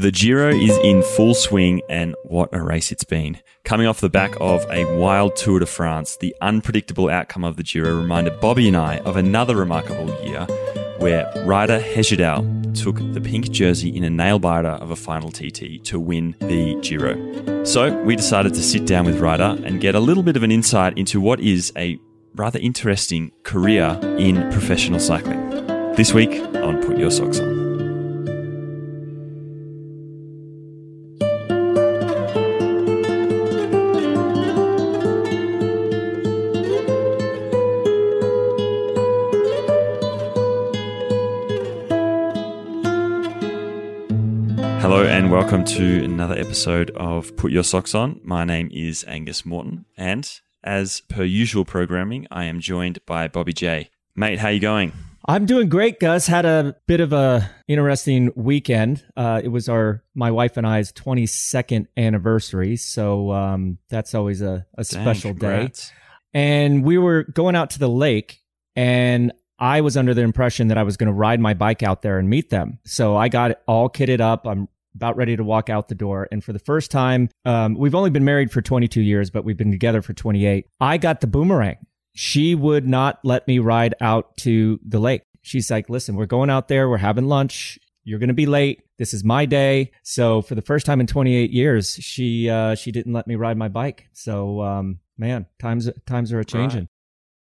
The Giro is in full swing, and what a race it's been. Coming off the back of a wild Tour de France, the unpredictable outcome of the Giro reminded Bobby and I of another remarkable year where Ryder Hesjedal took the pink jersey in a nail biter of a final TT to win the Giro. So we decided to sit down with Ryder and get a little bit of an insight into what is a rather interesting career in professional cycling. This week on Put Your Socks On. To another episode of Put Your Socks On. My name is Angus Morton, and as per usual programming, I am joined by Bobby J. Mate, how you going? I'm doing great, Gus. Had a bit of a interesting weekend. Uh, it was our my wife and I's 22nd anniversary, so um, that's always a, a special day. And we were going out to the lake, and I was under the impression that I was going to ride my bike out there and meet them. So I got all kitted up. I'm about ready to walk out the door. And for the first time, um, we've only been married for 22 years, but we've been together for 28. I got the boomerang. She would not let me ride out to the lake. She's like, listen, we're going out there. We're having lunch. You're going to be late. This is my day. So for the first time in 28 years, she, uh, she didn't let me ride my bike. So, um, man, times, times are a changing. Right.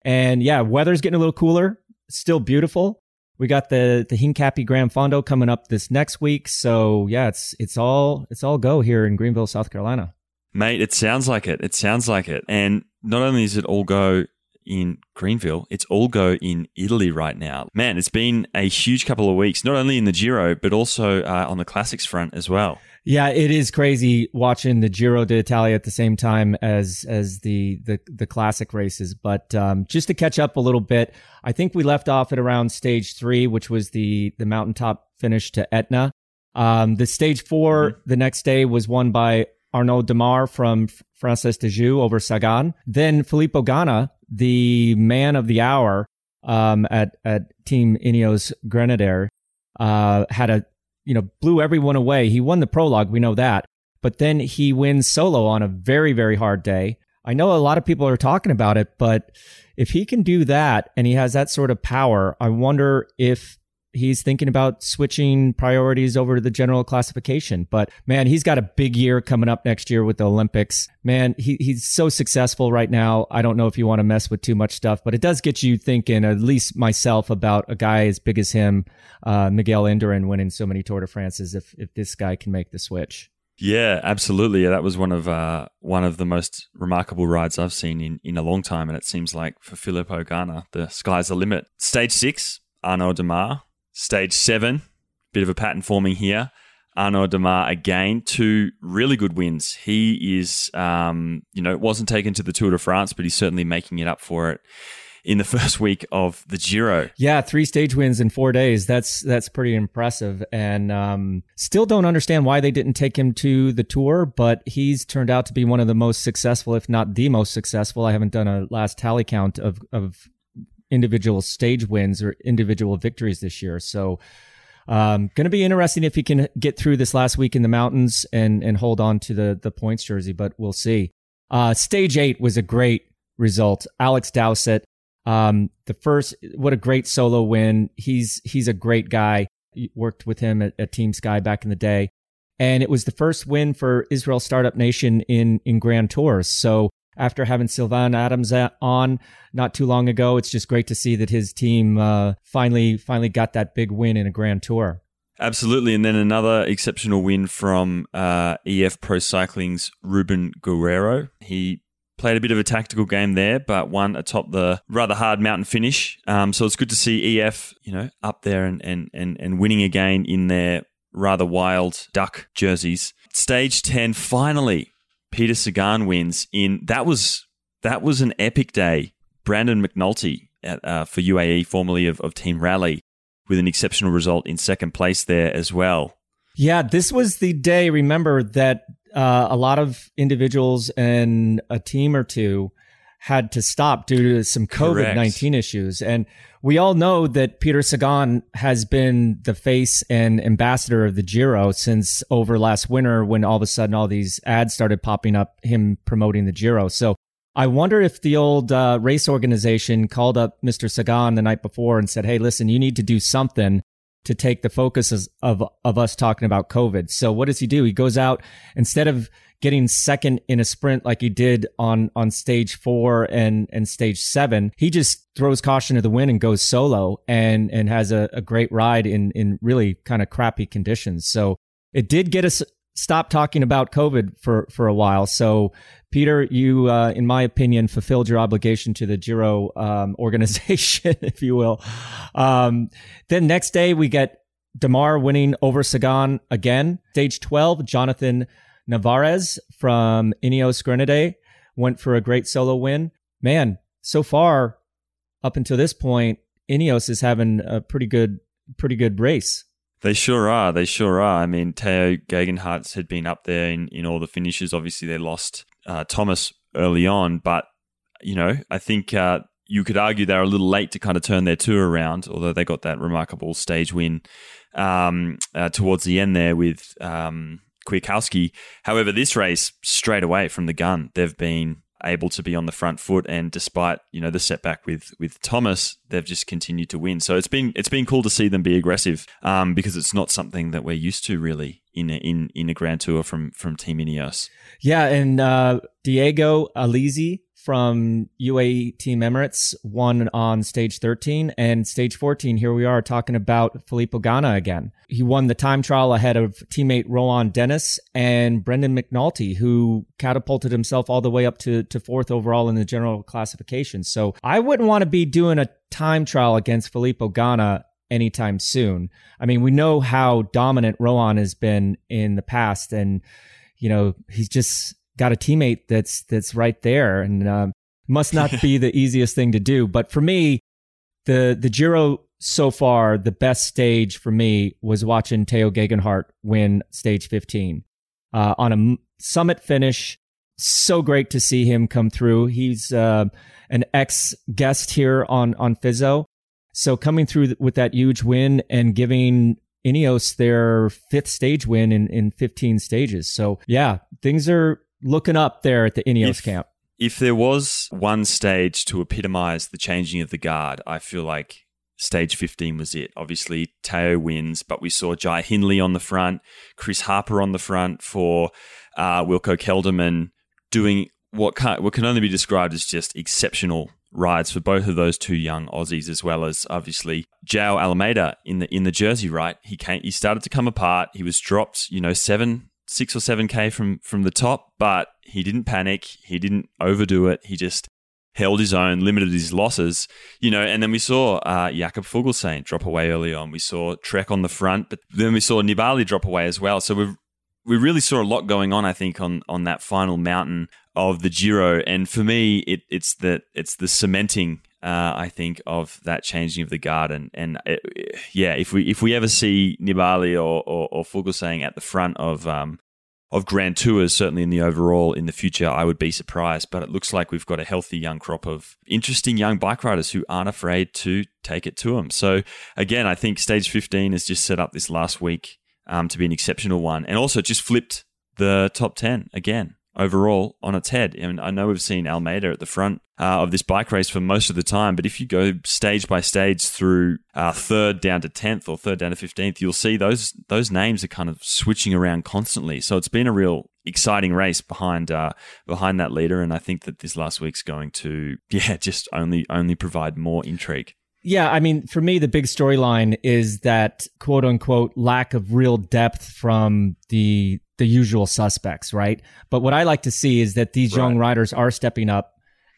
And yeah, weather's getting a little cooler. Still beautiful. We got the the Hincapie Gran Fondo coming up this next week. So yeah, it's it's all it's all go here in Greenville, South Carolina. Mate, it sounds like it. It sounds like it. And not only is it all go in Greenville, it's all go in Italy right now. Man, it's been a huge couple of weeks, not only in the Giro, but also uh, on the classics front as well. Yeah, it is crazy watching the Giro d'Italia at the same time as as the the, the classic races. But um, just to catch up a little bit, I think we left off at around stage three, which was the the mountaintop finish to Etna. Um, the stage 4 mm-hmm. the next day was won by Arnaud Démare from Française des Jeux over Sagan. Then Filippo Ganna, the man of the hour um, at at Team Ineos Grenadier, uh, had a you know, blew everyone away. He won the prologue, we know that. But then he wins solo on a very, very hard day. I know a lot of people are talking about it, but if he can do that and he has that sort of power, I wonder if he's thinking about switching priorities over to the general classification. But man, he's got a big year coming up next year with the Olympics. Man, he, he's so successful right now. I don't know if you want to mess with too much stuff, but it does get you thinking, at least myself, about a guy as big as him, uh, Miguel Indurain, winning so many Tour de France's. If if this guy can make the switch. Yeah, absolutely. That was one of uh, one of the most remarkable rides I've seen in, in a long time, and it seems like for Filippo Ganna, the sky's the limit. Stage six, Arnaud Démare Stage seven, bit of a pattern forming here. Arnaud Démare again, two really good wins. He is, um, you know, wasn't taken to the Tour de France, but he's certainly making it up for it in the first week of the Giro. Yeah, three stage wins in four days. That's that's pretty impressive. And um, still don't understand why they didn't take him to the Tour, but he's turned out to be one of the most successful, if not the most successful. I haven't done a last tally count of of individual stage wins or individual victories this year. So, um, going to be interesting if he can get through this last week in the mountains and and hold on to the the points jersey, but we'll see. Uh, stage eight was a great result. Alex Dowsett, um, the first, what a great solo win. He's he's a great guy. Worked with him at, at Team Sky back in the day, and it was the first win for Israel Startup Nation in in Grand Tours. So after having Sylvan Adams on not too long ago. It's just great to see that his team uh, finally finally got that big win in a Grand Tour. Absolutely, and then another exceptional win from uh, EF Pro Cycling's Ruben Guerrero. He played a bit of a tactical game there, but won atop the rather hard mountain finish. Um, so it's good to see EF, you know, up there and, and, and, and winning again in their rather wild duck jerseys. Stage 10, finally, Peter Sagan wins in that was that was an epic day. Brandon McNulty at, uh, for UAE, formerly of, of Team Rally, with an exceptional result in second place there as well. Yeah, this was the day. Remember that uh, a lot of individuals and a team or two had to stop due to some COVID nineteen issues, and we all know that Peter Sagan has been the face and ambassador of the Giro since over last winter when all of a sudden all these ads started popping up, him promoting the Giro. So I wonder if the old uh, race organization called up Mr. Sagan the night before and said, Hey, listen, you need to do something to take the focus of, of us talking about COVID. So what does he do? He goes out instead of getting second in a sprint like he did on on stage four and and stage seven. He just throws caution to the wind and goes solo and and has a, a great ride in in really kind of crappy conditions. So it did get us stop talking about COVID for for a while. So Peter, you, uh, in my opinion, fulfilled your obligation to the Giro um, organization, if you will. Um, then next day we get Démare winning over Sagan again. Stage twelve, Jonathan Narvaez from Ineos Grenadier went for a great solo win. Man, so far up until this point, Ineos is having a pretty good, pretty good race. They sure are. They sure are. I mean, Tao Geoghegan Hart had been up there in, in all the finishes. Obviously, they lost uh, Thomas early on, but you know, I think uh, you could argue they're a little late to kind of turn their tour around. Although they got that remarkable stage win um, uh, towards the end there with um, Kwiatkowski. However, this race straight away from the gun, they've been able to be on the front foot and despite you know the setback with with Thomas they've just continued to win so it's been it's been cool to see them be aggressive um, because it's not something that we're used to really in a, in in a grand tour from from team Ineos yeah and uh, Diego Ulissi from UAE Team Emirates won on stage 13 and stage 14. Here we are talking about Filippo Ganna again. He won the time trial ahead of teammate Rohan Dennis and Brandon McNulty, who catapulted himself all the way up to, to fourth overall in the general classification. So I wouldn't want to be doing a time trial against Filippo Ganna anytime soon. I mean, we know how dominant Rohan has been in the past and you know, he's just got a teammate that's that's right there, and um, must not be the easiest thing to do. But for me, the the Giro so far, the best stage for me was watching Tao Geoghegan Hart win stage 15 uh, on a summit finish. So great to see him come through. He's uh, an ex guest here on on Fizzo. So coming through with that huge win and giving Ineos their fifth stage win in, in 15 stages. So yeah, things are looking up there at the Ineos if, camp. If there was one stage to epitomize the changing of the guard, I feel like stage 15 was it. Obviously, Tao wins, but we saw Jai Hindley on the front, Chris Harper on the front for uh, Wilco Kelderman doing what can, what can only be described as just exceptional rides for both of those two young Aussies, as well as obviously Joao Almeida in the in the jersey. Right, he came, he started to come apart. He was dropped, you know, seven six or seven k from from the top, but he didn't panic. He didn't overdo it. He just held his own, limited his losses, you know. And then we saw uh, Jakob Fuglsang drop away early on. We saw Trek on the front, but then we saw Nibali drop away as well. So we we really saw a lot going on. I think on on that final mountain of the Giro, and for me, it, it's the it's the cementing uh, I think, of that changing of the guard. And, and it, uh, yeah, if we if we ever see Nibali or, or, or Fuglsang at the front of um, of Grand Tours, certainly in the overall in the future, I would be surprised. But it looks like we've got a healthy young crop of interesting young bike riders who aren't afraid to take it to them. So again, I think stage 15 has just set up this last week um, to be an exceptional one, and also just flipped the top 10 again overall on its head. And I know we've seen Almeida at the front uh, of this bike race for most of the time, but if you go stage by stage through uh, third down to tenth or third down to fifteenth, you'll see those those names are kind of switching around constantly. So it's been a real exciting race behind uh, behind that leader, and I think that this last week's going to yeah just only only provide more intrigue. Yeah, I mean, for me, the big storyline is that quote unquote lack of real depth from the the usual suspects, right? But what I like to see is that these right. young riders are stepping up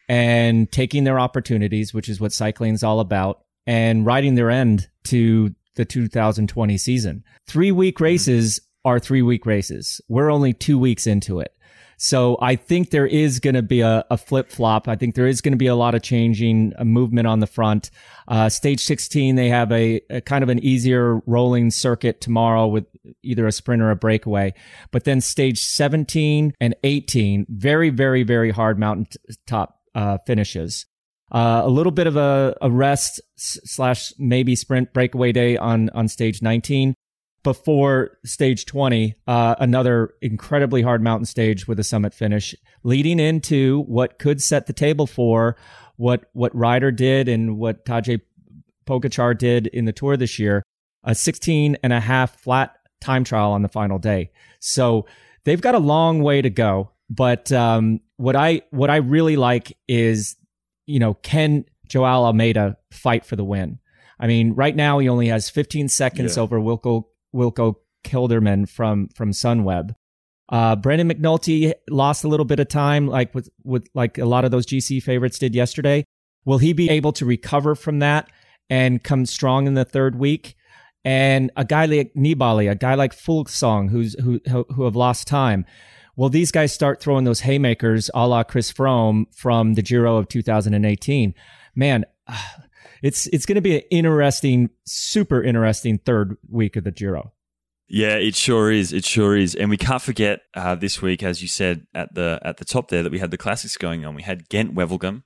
and taking their opportunities, which is what cycling is all about, and riding their end to the 2020 season. Three week mm-hmm. races are three week races. We're only two weeks into it. So I think there is going to be a, a flip flop. I think there is going to be a lot of changing movement on the front. Uh, stage 16, they have a, a, kind of an easier rolling circuit tomorrow with either a sprint or a breakaway. But then stage 17 and 18, very, very, very hard mountain t- top uh, finishes. Uh, a little bit of a, a rest slash maybe sprint breakaway day on on stage 19 before stage 20, uh, another incredibly hard mountain stage with a summit finish, leading into what could set the table for what what Ryder did and what Tadej Pogacar did in the tour this year, a 16 and a half flat time trial on the final day. So they've got a long way to go. But um, what I what I really like is, you know, can Joao Almeida fight for the win? I mean, right now he only has 15 seconds yeah. over Wilco Wilco Kelderman from from Sunweb. Uh, Brandon McNulty lost a little bit of time, like with with like a lot of those GC favorites did yesterday. Will he be able to recover from that and come strong in the third week? And a guy like Nibali, a guy like Fuglsang, who's who who have lost time. Will these guys start throwing those haymakers, a la Chris Froome from the Giro of 2018? Man, it's it's going to be an interesting, super interesting third week of the Giro. Yeah, it sure is. It sure is, and we can't forget uh, this week, as you said at the at the top there, that we had the classics going on. We had Ghent Wevelgem,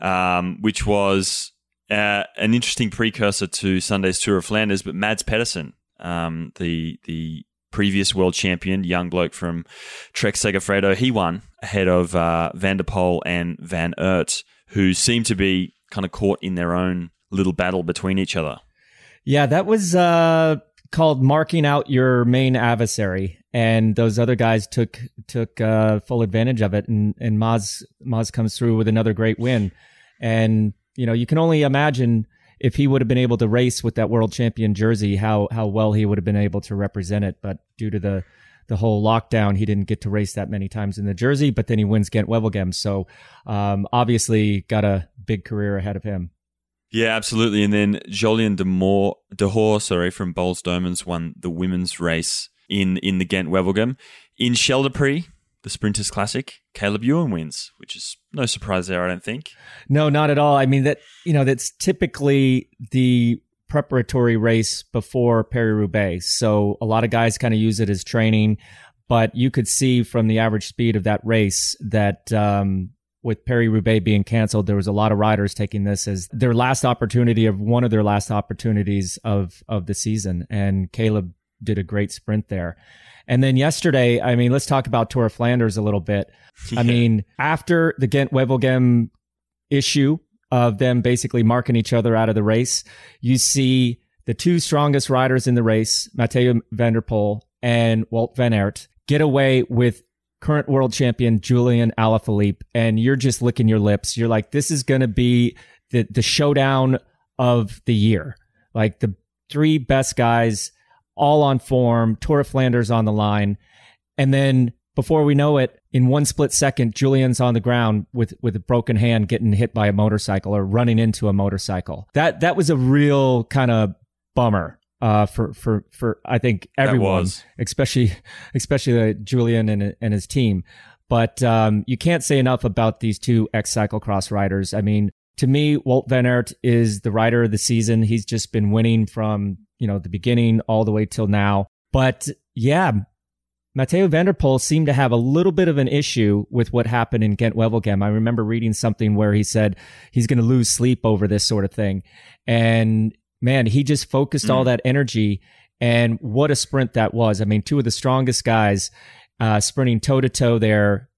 um, which was uh, an interesting precursor to Sunday's Tour of Flanders. But Mads Pedersen, um, the the previous world champion, young bloke from Trek Segafredo, he won ahead of uh, Van der Poel and Van Aert, who seemed to be kind of caught in their own little battle between each other. Yeah, that was uh, called marking out your main adversary, and those other guys took took uh, full advantage of it. And and Maz Maz comes through with another great win, and you know you can only imagine if he would have been able to race with that world champion jersey, how how well he would have been able to represent it. But due to the the whole lockdown, he didn't get to race that many times in the jersey, but then he wins Ghent Wevelgem. So um, obviously got a big career ahead of him. Yeah, absolutely. And then Jolien de Moore, de sorry, from Boels Dolmans won the women's race in in the Ghent Wevelgem. In Scheldeprijs, the Sprinters Classic, Caleb Ewan wins, which is no surprise there, I don't think. No, not at all. I mean that you know that's typically the preparatory race before Paris Roubaix. So a lot of guys kind of use it as training, but you could see from the average speed of that race that um, with Paris Roubaix being canceled, there was a lot of riders taking this as their last opportunity of one of their last opportunities of of the season. And Caleb did a great sprint there. And then yesterday, I mean, let's talk about Tour of Flanders a little bit. Yeah. I mean, after the Gent Wevelgem issue of them basically marking each other out of the race. You see the two strongest riders in the race, Mathieu van der Poel and Wout van Aert, get away with current world champion Julian Alaphilippe, and you're just licking your lips. You're like, this is going to be the the showdown of the year. Like the three best guys all on form, Tour of Flanders on the line, and then before we know it, in one split second, Julian's on the ground with with a broken hand, getting hit by a motorcycle or running into a motorcycle. That that was a real kind of bummer uh, for for for I think everyone, especially especially uh, Julian and and his team. But um, you can't say enough about these two ex cyclocross riders. I mean, to me, Wout van Aert is the rider of the season. He's just been winning from you know the beginning all the way till now. But yeah, Mathieu van der Poel seemed to have a little bit of an issue with what happened in Ghent Wevelgem. I remember reading something where he said he's going to lose sleep over this sort of thing. And man, he just focused mm. all that energy. And what a sprint that was. I mean, two of the strongest guys uh, sprinting toe to toe there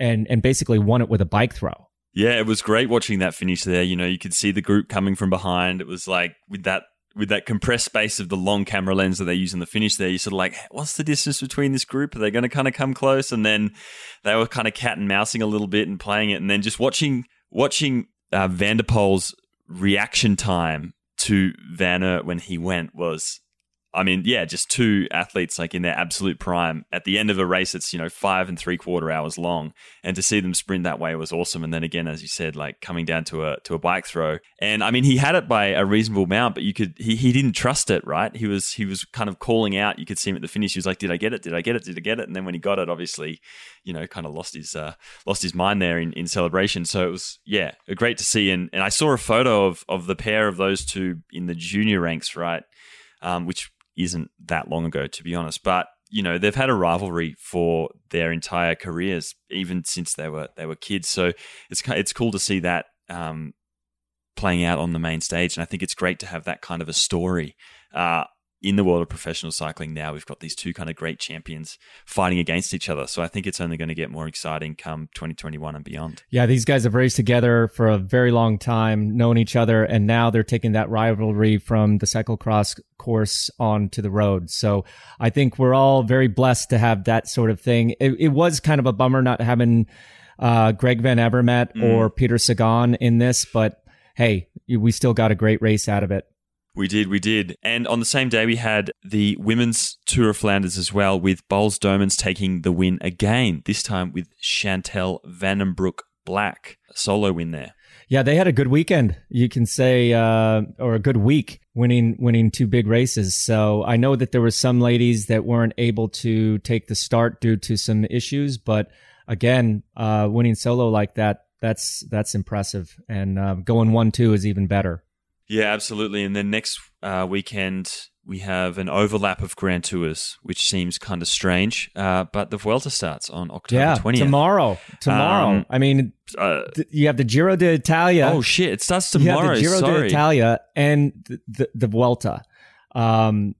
and, and basically won it with a bike throw. Yeah, it was great watching that finish there. You know, you could see the group coming from behind. It was like with that with that compressed space of the long camera lens that they use in the finish there, you're sort of like, what's the distance between this group? Are they going to kind of come close? And then they were kind of cat and mousing a little bit and playing it. And then just watching watching uh, Van reaction time to Van Aert when he went was I mean, yeah, just two athletes like in their absolute prime at the end of a race that's, you know, five and three quarter hours long. And to see them sprint that way was awesome. And then again, as you said, like coming down to a to a bike throw. And I mean he had it by a reasonable amount, but you could he, he didn't trust it, right? He was he was kind of calling out. You could see him at the finish. He was like, Did I get it? Did I get it? Did I get it? And then when he got it, obviously, you know, kind of lost his uh lost his mind there in, in celebration. So it was yeah, great to see. And and I saw a photo of of the pair of those two in the junior ranks, right? Um, which isn't that long ago, to be honest. But you know they've had a rivalry for their entire careers, even since they were they were kids. So it's it's cool to see that um, playing out on the main stage. And I think it's great to have that kind of a story. Uh, in the world of professional cycling now, we've got these two kind of great champions fighting against each other. So I think it's only going to get more exciting come 2021 and beyond. Yeah, these guys have raced together for a very long time, known each other, and now they're taking that rivalry from the cyclocross course on to the road. So I think we're all very blessed to have that sort of thing. It, it was kind of a bummer not having uh, Greg Van Avermaet mm. or Peter Sagan in this, but hey, we still got a great race out of it. We did, we did. And on the same day, we had the Women's Tour of Flanders as well, with Boels Dolmans taking the win again, this time with Chantal van den Broek Black. Solo win there. Yeah, they had a good weekend. You can say, uh, or a good week, winning winning two big races. So I know that there were some ladies that weren't able to take the start due to some issues, but again, uh, winning solo like that, that's that's impressive. And uh, going one two is even better. Yeah, absolutely. And then next uh, weekend, we have an overlap of Grand Tours, which seems kind of strange. Uh, but the Vuelta starts on October yeah, 20th. Tomorrow. Tomorrow. Um, I mean, uh, th- you have the Giro d'Italia. Oh, shit. It starts tomorrow. You have the Giro Sorry. d'Italia and the, the, the Vuelta. Um,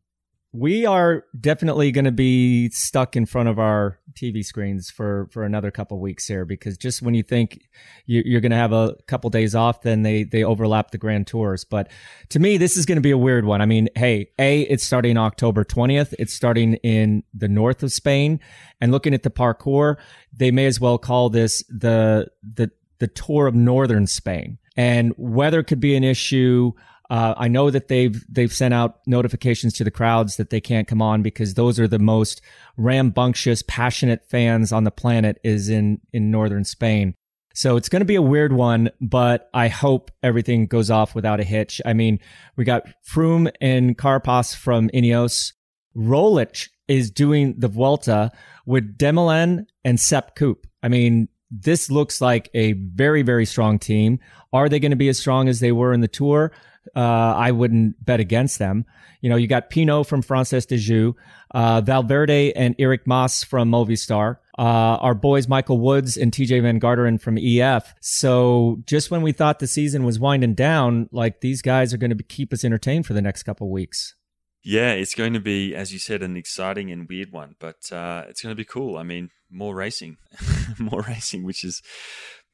we are definitely going to be stuck in front of our TV screens for for another couple weeks here because just when you think you, are going to have a couple days off, then they they overlap the Grand Tours. But to me, this is going to be a weird one. I mean, hey, a it's starting October twentieth. It's starting in the north of Spain, and looking at the parcours, they may as well call this the the the tour of northern Spain. And weather could be an issue. Uh, I know that they've they've sent out notifications to the crowds that they can't come on because those are the most rambunctious, passionate fans on the planet is in in northern Spain. So it's going to be a weird one, but I hope everything goes off without a hitch. I mean, we got Froome and Carapaz from Ineos. Roglic is doing the Vuelta with Dumoulin and Sepp Kuss. I mean, this looks like a very, very strong team. Are they going to be as strong as they were in the tour? Uh, I wouldn't bet against them. You know, you got Pinot from Française des Jeux, uh, Valverde and Enric Mas from Movistar, uh, our boys Michael Woods and Tejay Van Garderen from EF. So just when we thought the season was winding down, like these guys are going to keep us entertained for the next couple weeks. Yeah, it's going to be, as you said, an exciting and weird one, but uh, it's going to be cool. I mean, more racing, more racing, which is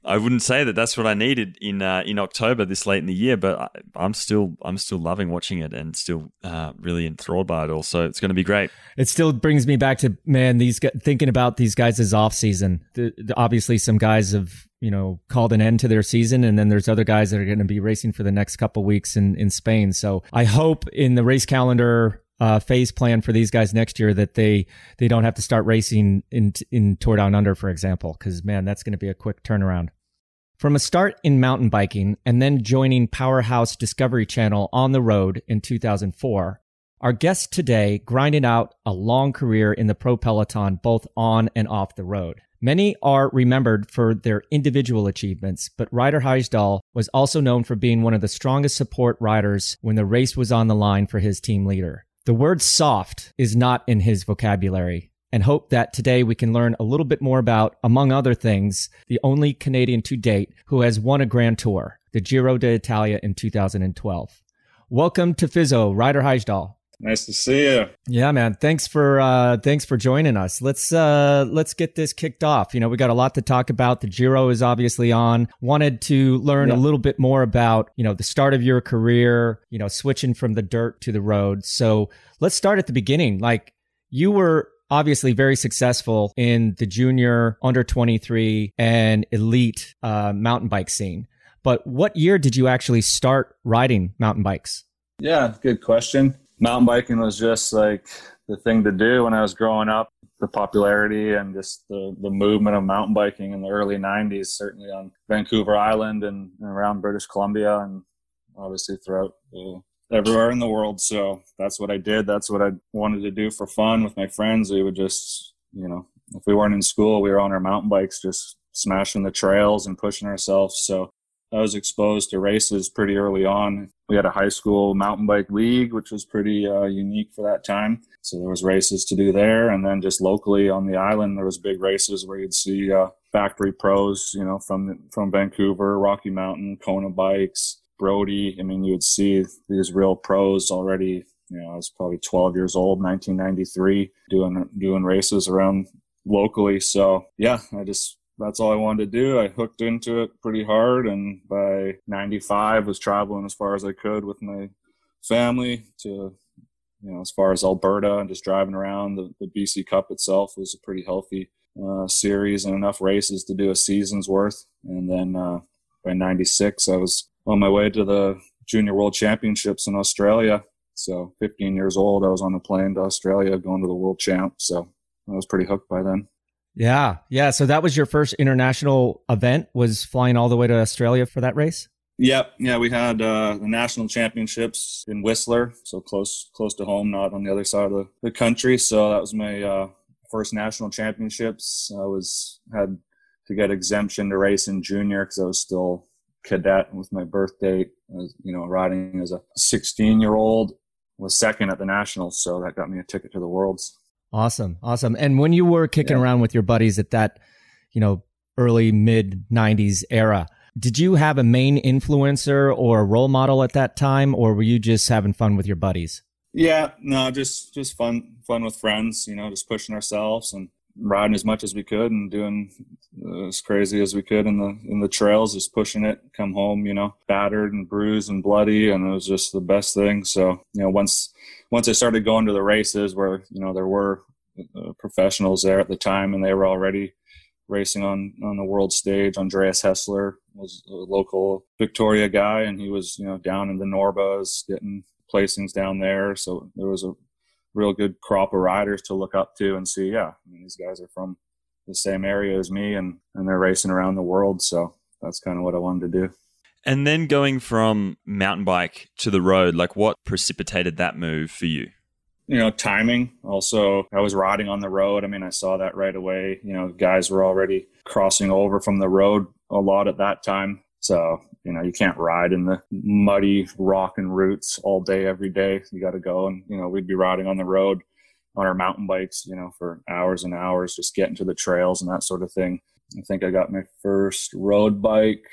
I wouldn't say that that's what I needed in uh, in October this late in the year, but I, am still I'm still loving watching it and still uh, really enthralled by it. All so it's going to be great. It still brings me back to man these thinking about these guys' as off season. The, the, obviously, some guys have you know called an end to their season, and then there's other guys that are going to be racing for the next couple weeks in in Spain. So I hope in the race calendar uh, phase plan for these guys next year that they they don't have to start racing in in Tour Down Under, for example, because man, that's going to be a quick turnaround. From a start in mountain biking and then joining Powerhouse Discovery Channel on the road in 2004, our guest today grinded out a long career in the pro peloton, both on and off the road. Many are remembered for their individual achievements, but Ryder Hesjedal was also known for being one of the strongest support riders when the race was on the line for his team leader. The word soft is not in his vocabulary, and hope that today we can learn a little bit more about, among other things, the only Canadian to date who has won a Grand Tour, the Giro d'Italia in 2012. Welcome to Fizzo, Ryder Hesjedal. Nice to see you. Yeah, man. Thanks for uh thanks for joining us. Let's uh let's get this kicked off. You know, we got a lot to talk about. The Giro is obviously on. Wanted to learn yeah. a little bit more about, you know, the start of your career, you know, switching from the dirt to the road. So, let's start at the beginning. Like you were obviously very successful in the junior, under 23 and elite uh, mountain bike scene. But what year did you actually start riding mountain bikes? Yeah, good question mountain biking was just like the thing to do when I was growing up. The popularity and just the, the movement of mountain biking in the early 90s, certainly on Vancouver Island and, and around British Columbia, and obviously throughout everywhere in the world. So that's what I did. That's what I wanted to do for fun with my friends. We would just, you know, if we weren't in school, we were on our mountain bikes, just smashing the trails and pushing ourselves. So I was exposed to races pretty early on. We had a high school mountain bike league, which was pretty uh, unique for that time. So there was races to do there, and then just locally on the island, there was big races where you'd see uh, factory pros, you know, from from Vancouver, Rocky Mountain, Kona bikes, Brodie. I mean, you would see these real pros already. You know, I was probably 12 years old, 1993, doing doing races around locally. So yeah, I just that's all I wanted to do. I hooked into it pretty hard, and by '95 was traveling as far as I could with my family to you know as far as Alberta and just driving around. The, the BC Cup itself was a pretty healthy uh, series and enough races to do a season's worth. And then uh, by '96, I was on my way to the Junior World Championships in Australia. So 15 years old, I was on a plane to Australia going to the World Champ. So I was pretty hooked by then. Yeah, yeah. So that was your first international event. Was flying all the way to Australia for that race. Yep, yeah. We had uh, the national championships in Whistler, so close, close to home, not on the other side of the, the country. So that was my uh, first national championships. I was had to get exemption to race in junior because I was still cadet with my birth date. I was, you know, riding as a 16 year old was second at the nationals, so that got me a ticket to the worlds. Awesome. Awesome. And when you were kicking yeah. around with your buddies at that, you know, early mid 90s era, did you have a main influencer or a role model at that time or were you just having fun with your buddies? Yeah, no, just just fun fun with friends, you know, just pushing ourselves and riding as much as we could and doing as crazy as we could in the in the trails, just pushing it. Come home, you know, battered and bruised and bloody, and it was just the best thing. So you know, once once I started going to the races, where you know there were uh, professionals there at the time, and they were already racing on on the world stage. Andreas Hestler was a local Victoria guy, and he was you know down in the NORBAs getting placings down there. So there was a real good crop of riders to look up to and see. Yeah, I mean, these guys are from the same area as me, and and they're racing around the world. So that's kind of what I wanted to do. And then going from mountain bike to the road, like what precipitated that move for you? You know, timing. Also, I was riding on the road. I mean, I saw that right away. You know, guys were already crossing over from the road a lot at that time. So, you know, you can't ride in the muddy rock and roots all day, every day. You got to go and, you know, we'd be riding on the road on our mountain bikes, you know, for hours and hours, just getting to the trails and that sort of thing. I think I got my first road bike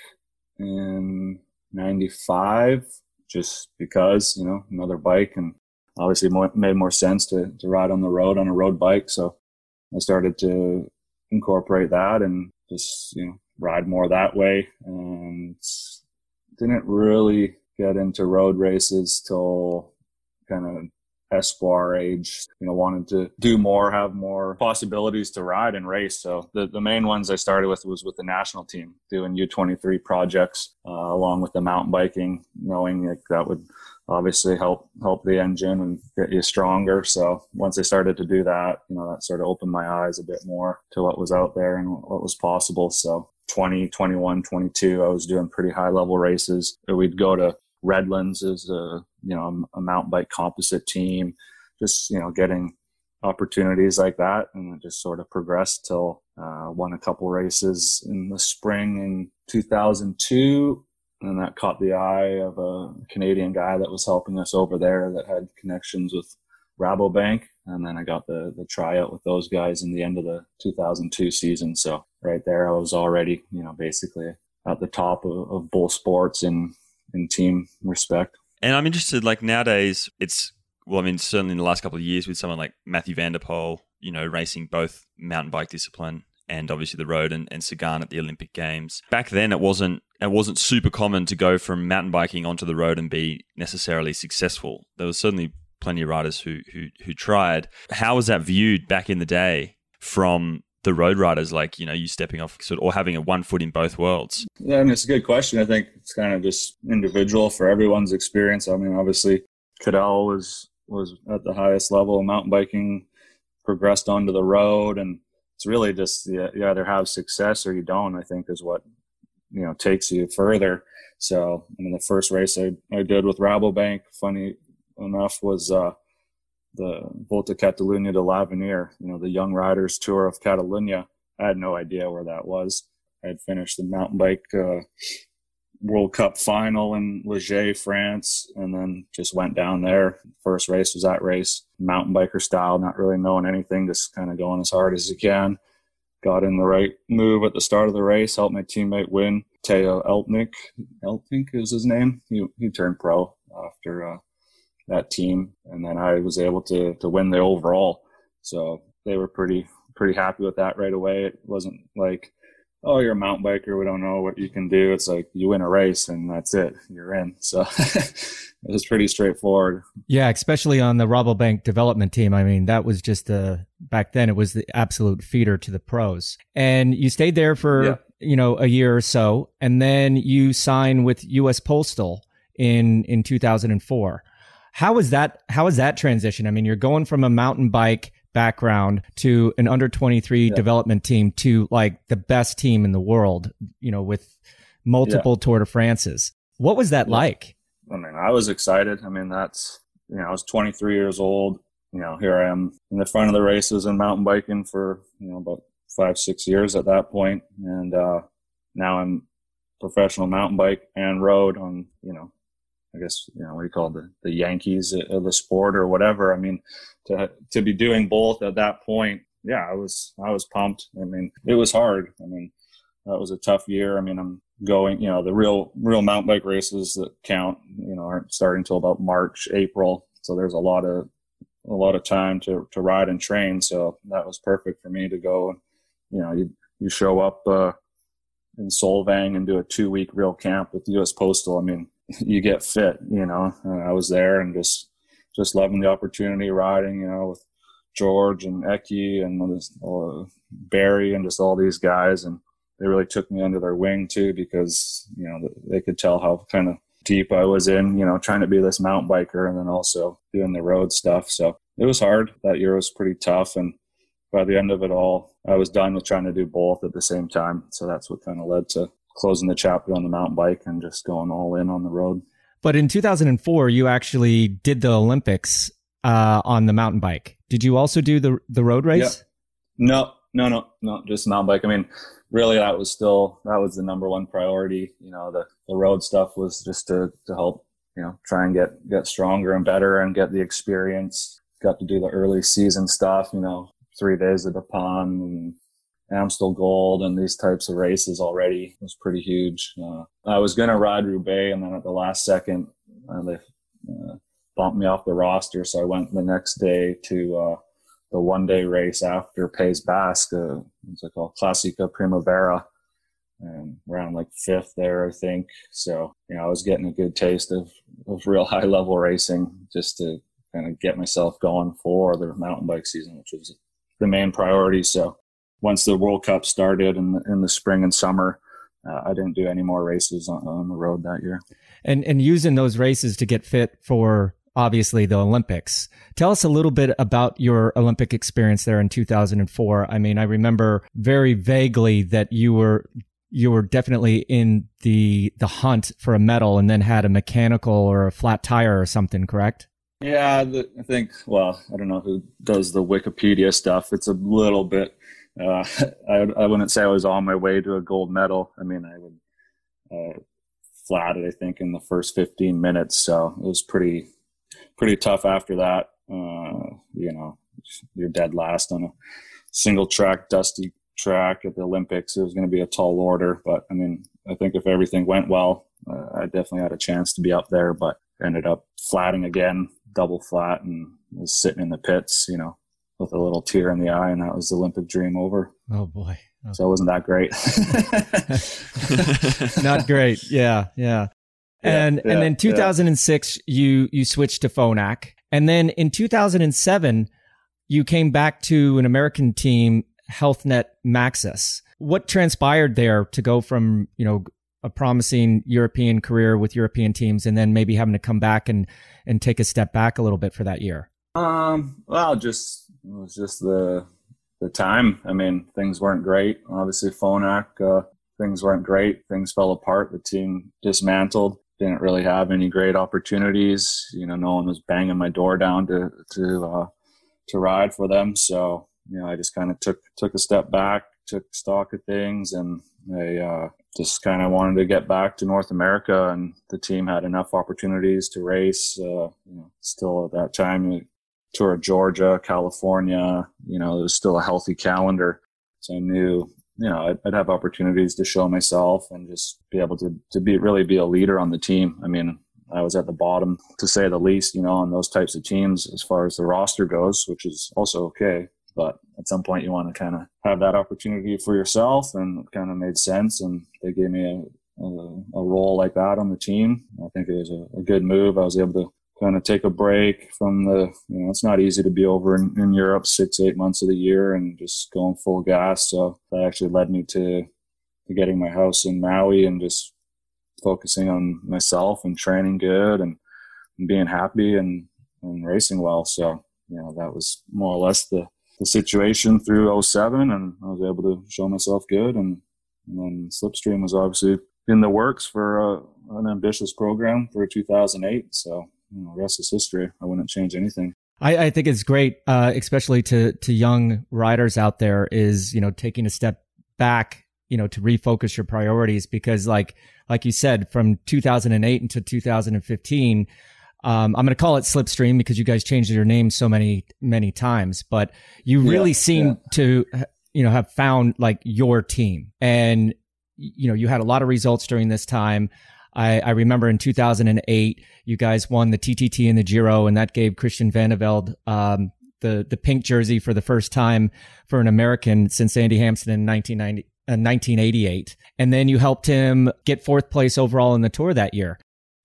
in 95 just because, you know, another bike and obviously more, made more sense to, to ride on the road on a road bike. So I started to incorporate that and just, you know, ride more that way and didn't really get into road races till kind of espoir age, you know, wanted to do more, have more possibilities to ride and race. So the, the main ones I started with was with the national team, doing U23 projects uh, along with the mountain biking, knowing like that would obviously help help the engine and get you stronger. So once I started to do that, you know, that sort of opened my eyes a bit more to what was out there and what was possible. So 20, 21, 22, I was doing pretty high level races. We'd go to Redlands as a you know a mountain bike composite team, just you know getting opportunities like that, and it just sort of progressed till uh, won a couple races in the spring in 2002, and that caught the eye of a Canadian guy that was helping us over there that had connections with Rabobank, and then I got the the tryout with those guys in the end of the 2002 season. So right there, I was already you know basically at the top of, of both sports and in team respect. And I'm interested, like nowadays, it's well, I mean, certainly in the last couple of years with someone like Mathieu van der Poel, you know, racing both mountain bike discipline and obviously the road and, and Sagan at the Olympic Games. Back then, it wasn't it wasn't super common to go from mountain biking onto the road and be necessarily successful. There was certainly plenty of riders who who who tried. How was that viewed back in the day from the road riders like you know you stepping off sort of, or having a one foot in both worlds? Yeah I mean, it's a good question. I think it's kind of just individual for everyone's experience. I mean obviously cadel was was at the highest level of mountain biking progressed onto the road and it's really just you, you either have success or you don't i think is what you know takes you further. So i mean the first race i, I did with rabobank funny enough was uh the Volta Catalunya de l'Avenir, you know, the Young Riders Tour of Catalunya. I had no idea where that was. I had finished the mountain bike uh, World Cup final in Ligier, France, and then just went down there. First race was that race, mountain biker style, not really knowing anything, just kind of going as hard as you can. got in the right move at the start of the race, helped my teammate win. Theo Eltink, Eltink is his name. He, he turned pro after uh, that team, and then I was able to to win the overall. So they were pretty pretty happy with that right away. It wasn't like, oh, you're a mountain biker, we don't know what you can do. It's like you win a race and that's it, you're in. So it was pretty straightforward. Yeah, especially on the Rabobank development team. I mean, that was just the back then it was the absolute feeder to the pros. And you stayed there for, yeah. you know, a year or so and then you signed with US Postal in in 2004. How was that how was that transition? I mean, you're going from a mountain bike background to an under 23 yeah. development team to like the best team in the world, you know, with multiple yeah. Tour de France's. What was that yeah. like? I mean, I was excited. I mean, that's, you know, I was 23 years old. You know, here I am in the front of the races and mountain biking for, you know, about five, six years at that point. And uh, now I'm professional mountain bike and road on, you know, I guess you know what do you call it, the the Yankees of the sport or whatever. I mean, to to be doing both at that point, yeah, I was I was pumped. I mean, it was hard. I mean, that was a tough year. I mean, I'm going, you know, the real real mountain bike races that count, you know, aren't starting until about March, April. So there's a lot of a lot of time to to ride and train. So that was perfect for me to go. You know, you you show up uh, in Solvang and do a two week real camp with U.S. Postal. I mean, you get fit, you know. And I was there and just just loving the opportunity, riding, you know, with George and Eki and Barry and just all these guys, and they really took me under their wing too because you know they could tell how kind of deep I was in, you know, trying to be this mountain biker and then also doing the road stuff. So it was hard. That year was pretty tough, and by the end of it all, I was done with trying to do both at the same time. So that's what kind of led to closing the chapter on the mountain bike and just going all in on the road. But in 2004, you actually did the Olympics uh, on the mountain bike. Did you also do the the road race? No, no, no, no, just mountain bike. I mean, really, that was still that was the number one priority. You know, the the road stuff was just to to help you know try and get get stronger and better and get the experience. Got to do the early season stuff. You know, three days at the pond and Amstel Gold and these types of races already was pretty huge. Uh, I was going to ride Roubaix, and then at the last second, uh, they uh, bumped me off the roster. So I went the next day to uh, the one day race after Pays Basque, uh, what's it called? Classica Primavera. And around like fifth there, I think. So, you know, I was getting a good taste of, of real high level racing just to kind of get myself going for the mountain bike season, which was the main priority. So once the World Cup started in the, in the spring and summer, uh, I didn't do any more races on, on the road that year. And and using those races to get fit for obviously the Olympics. Tell us a little bit about your Olympic experience there in 2004. I mean, I remember very vaguely that you were you were definitely in the the hunt for a medal and then had a mechanical or a flat tire or something, correct? Yeah, the, I think. Well, I don't know who does the Wikipedia stuff. It's a little bit uh, I, I wouldn't say I was on my way to a gold medal. I mean, I would uh, flatted, I think, in the first 15 minutes. So it was pretty, pretty tough after that. Uh, you know, you're dead last on a single track, dusty track at the Olympics. It was going to be a tall order, but I mean, I think if everything went well, uh, I definitely had a chance to be up there, but ended up flatting again, double flat, and was sitting in the pits, you know, with a little tear in the eye, and that was the Olympic dream over. Oh boy! Oh. So it wasn't that great. Not great. Yeah, yeah. And yeah, and then 2006, yeah. you you switched to Phonak, and then in 2007, you came back to an American team, HealthNet Maxxis. What transpired there to go from you know a promising European career with European teams, and then maybe having to come back and and take a step back a little bit for that year? Um, well, just it was just the the time. I mean, things weren't great. Obviously, Phonak, uh, things weren't great. Things fell apart. The team dismantled. Didn't really have any great opportunities. You know, no one was banging my door down to to uh, to ride for them. So you know, I just kind of took took a step back, took stock of things, and I uh, just kind of wanted to get back to North America. And the team had enough opportunities to race. Uh, you know, still at that time, tour of Georgia, California. You know, it was still a healthy calendar. So I knew, you know, I'd, I'd have opportunities to show myself and just be able to, to be really be a leader on the team. I mean, I was at the bottom to say the least, you know, on those types of teams as far as the roster goes, which is also okay. But at some point, you want to kind of have that opportunity for yourself, and it kind of made sense. And they gave me a, a, a role like that on the team. I think it was a, a, good move. I was able to kind of take a break from the, you know, it's not easy to be over in, in Europe six, eight months of the year and just going full gas. So that actually led me to, getting my house in Maui and just focusing on myself and training good and, and being happy and, and racing well. So, you know, that was more or less the, the situation through 07 and I was able to show myself good. And, and then Slipstream was obviously in the works for a, an ambitious program for 2008. So, you know, rest is history. I wouldn't change anything. I, I think it's great, uh, especially to, to young riders out there is, you know, taking a step back, you know, to refocus your priorities because like, like you said, from 2008 into 2015, um, I'm going to call it Slipstream because you guys changed your name so many, many times, but you really yeah, seem yeah. to, you know, have found like your team and, you know, you had a lot of results during this time. I, I remember in 2008, you guys won the TTT and the Giro, and that gave Christian Vande Velde um, the the pink jersey for the first time for an American since Andy Hampsten in 1990. Uh, 1988. And then you helped him get fourth place overall in the tour that year.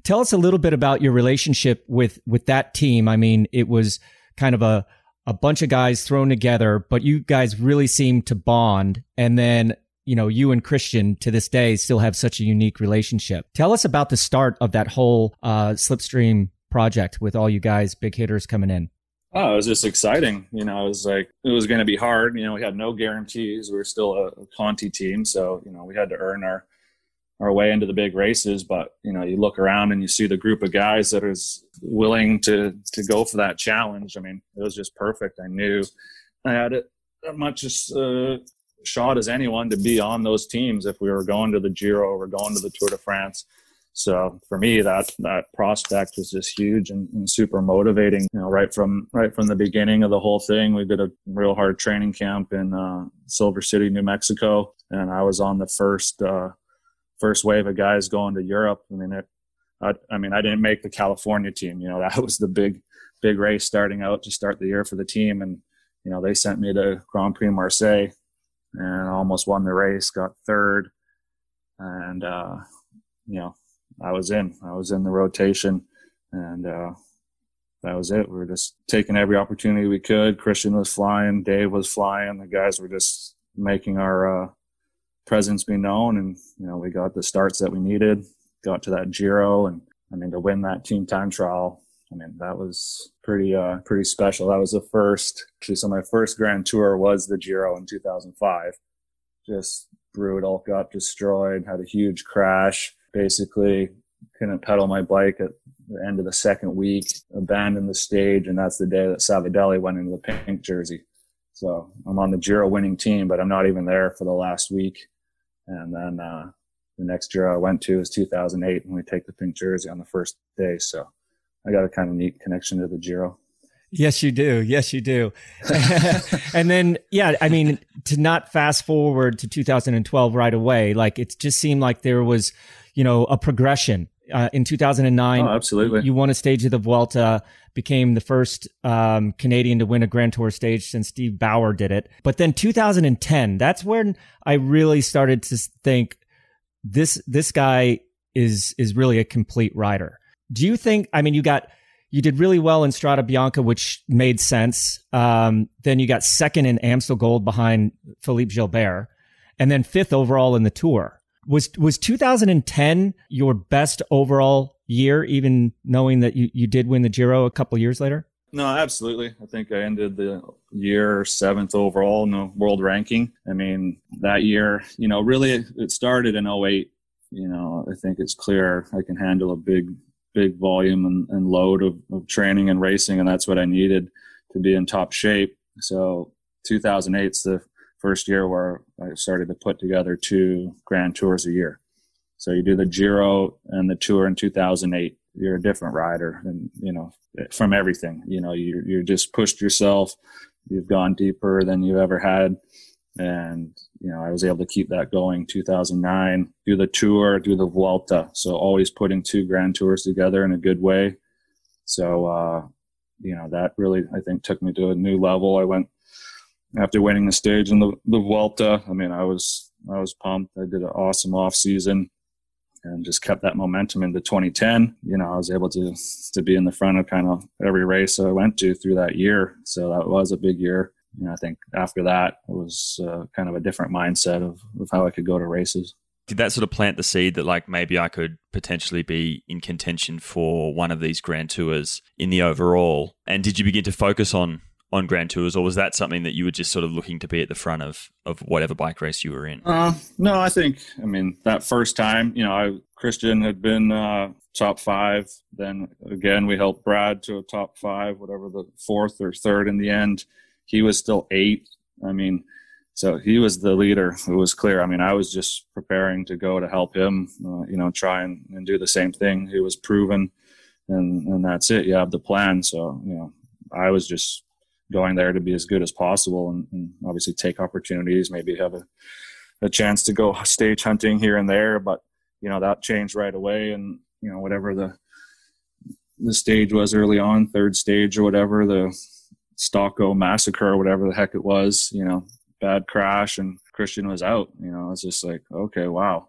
Tell us a little bit about your relationship with with that team. I mean, it was kind of a a bunch of guys thrown together, but you guys really seemed to bond. And then, you know, you and Christian to this day still have such a unique relationship. Tell us about the start of that whole uh, Slipstream project with all you guys, big hitters coming in. Oh, it was just exciting. You know, it was like it was going to be hard. You know, we had no guarantees. We were still a, a Conti team, so you know we had to earn our our way into the big races. But you know, you look around and you see the group of guys that is willing to to go for that challenge. I mean, it was just perfect. I knew I had it much as uh, shot as anyone to be on those teams if we were going to the Giro or going to the Tour de France. So for me, that that prospect was just huge and, and, super motivating. You know, right from right from the beginning of the whole thing, we did a real hard training camp in uh, Silver City, New Mexico, and I was on the first uh, first wave of guys going to Europe. I mean, it, I, I, mean, I didn't make the California team. You know, that was the big, big race starting out to start the year for the team. And, you know, they sent me to Grand Prix Marseille and almost won the race, got third. And, uh, you know, I was in, I was in the rotation and, uh, that was it. We were just taking every opportunity we could. Christian was flying, Dave was flying. The guys were just making our, uh, presence be known. And, you know, we got the starts that we needed, got to that Giro. And I mean, to win that team time trial, I mean, that was pretty, uh, pretty special. That was the first, actually, so my first grand tour was the Giro in 2005. Just brutal, got destroyed, had a huge crash, basically couldn't pedal my bike at the end of the second week, abandoned the stage. And that's the day that Savoldelli went into the pink jersey. So I'm on the Giro winning team, but I'm not even there for the last week. And then uh, the next Giro I went to is 2008, and we take the pink jersey on the first day. So I got a kind of neat connection to the Giro. Yes, you do. Yes, you do. and then, yeah, I mean, to not fast forward to 2012 right away, like it just seemed like there was, you know, a progression. Uh, in 2009, oh, absolutely, you won a stage of the Vuelta, became the first um, Canadian to win a Grand Tour stage since Steve Bauer did it. But then 2010, that's when I really started to think this this guy is is really a complete rider. Do you think? I mean, you got you did really well in Strade Bianche, which made sense. Um, then you got second in Amstel Gold behind Philippe Gilbert, and then fifth overall in the Tour. Was was 2010 your best overall year, even knowing that you, you did win the Giro a couple years later? No, absolutely. I think I ended the year seventh overall in the world ranking. I mean, that year, you know, really it started in 08. You know, I think it's clear I can handle a big, big volume and, and load of, of training and racing, and that's what I needed to be in top shape. So 2008 is the first year where I started to put together two grand tours a year. So you do the Giro and the Tour in 2008. You're a different rider, and you know from everything. You know you you just pushed yourself. You've gone deeper than you've ever had And, you know, I was able to keep that going 2009, do the tour, do the Vuelta. So always putting two grand tours together in a good way. So, uh, you know, that really, I think, took me to a new level. I went after winning the stage in the, the Vuelta. I mean, I was, I was pumped. I did an awesome off season and just kept that momentum into 2010. You know, I was able to, to be in the front of kind of every race I went to through that year. So that was a big year. You know, I think after that, it was uh, kind of a different mindset of, of how I could go to races did that sort of plant the seed that like maybe I could potentially be in contention for one of these grand tours in the overall? And did you begin to focus on on grand tours or was that something that you were just sort of looking to be at the front of of whatever bike race you were in? Uh, no, I think I mean that first time, you know, I Christian had been uh, top 5, then again we helped Brad to a top 5, whatever the fourth or third in the end. He was still 8. I mean, so he was the leader. It was clear. I mean, I was just preparing to go to help him, uh, you know, try and, and do the same thing. He was proven, and and that's it. You have the plan. So you know, I was just going there to be as good as possible, and, and obviously take opportunities. Maybe have a a chance to go stage hunting here and there, but you know that changed right away. And you know, whatever the the stage was early on, third stage or whatever, the Stockeu massacre or whatever the heck it was, you know, bad crash and Christian was out. You know, it's just like, okay, wow.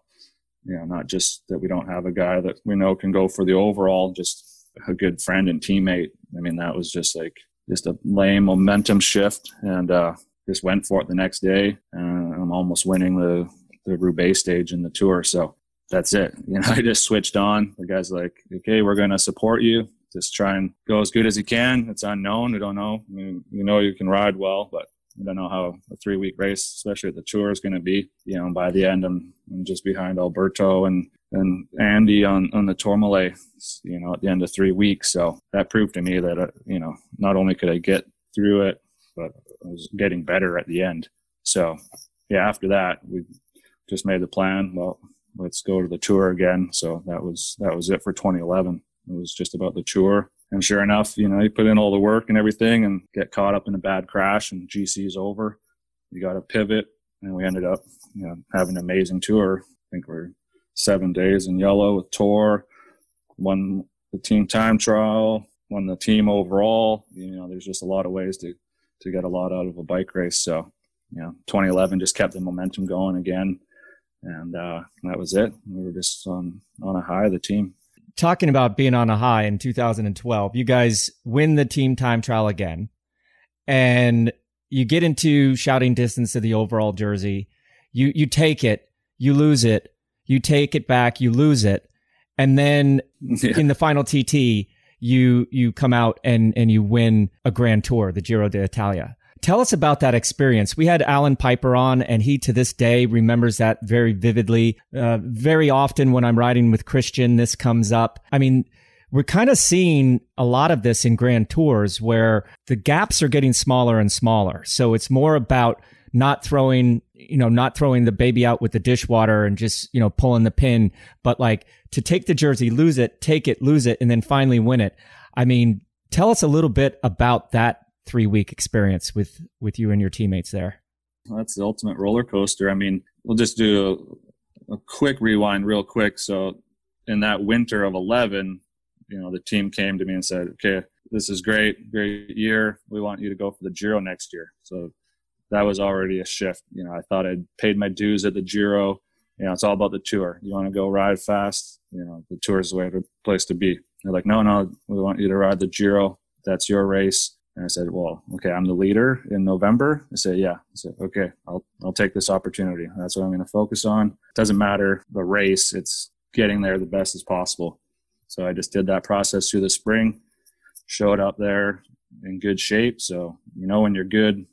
You know, not just that we don't have a guy that we know can go for the overall, just a good friend and teammate. I mean, that was just like just a lame momentum shift and uh, just went for it the next day. And I'm almost winning the, the Roubaix stage in the tour. So that's it. You know, I just switched on. The guy's like, okay, we're going to support you. Just try and go as good as you can. It's unknown. We don't know. I mean, you know you can ride well, but I don't know how a three week race, especially at the tour, is going to be. You know, by the end, I'm, I'm just behind Alberto and and Andy on on the Tourmalet. You know, at the end of three weeks, so that proved to me that uh, you know not only could I get through it, but I was getting better at the end. So yeah, after that, we just made the plan. Well, let's go to the tour again. So that was that was it for 2011. It was just about the tour and sure enough, you know, you put in all the work and everything and get caught up in a bad crash and GC is over. You got to pivot. And we ended up, you know, having an amazing tour. I think we're seven days in yellow with Thor, won the team time trial, won the team overall. You know, there's just a lot of ways to, to get a lot out of a bike race. So, you know, 2011 just kept the momentum going again. And uh, that was it. We were just on, on a high, the team talking about being on a high in 2012, you guys win the team time trial again, and you get into shouting distance of the overall jersey. You you take it, you lose it, you take it back, you lose it, and then yeah. in the final TT, you you come out and and you win a Grand Tour, the Giro d'Italia. Tell us about that experience. We had Alan Peiper on, and he to this day remembers that very vividly. Uh, very often when I'm riding with Christian, this comes up. I mean, we're kind of seeing a lot of this in grand tours where the gaps are getting smaller and smaller. So it's more about not throwing, you know, not throwing the baby out with the dishwater and just, you know, pulling the pin, but like to take the jersey, lose it, take it, lose it, and then finally win it. I mean, tell us a little bit about that three week experience with with you and your teammates there? that's the ultimate roller coaster. I mean, we'll just do a, a quick rewind, real quick. So, in that winter of eleven, you know, the team came to me and said, "Okay, this is great, great year. We want you to go for the Giro next year." So that was already a shift. You know, I thought I'd paid my dues at the Giro. You know, it's all about the tour. You want to go ride fast. You know, the tour is the way the place to be. They're like, no, no, we want you to ride the Giro. That's your race. And I said, well, okay, I'm the leader in November. I said, yeah. I said, okay, I'll, I'll take this opportunity. That's what I'm going to focus on. It doesn't matter the race. It's getting there the best as possible. So I just did that process through the spring, showed up there in good shape. So, you know, when you're good,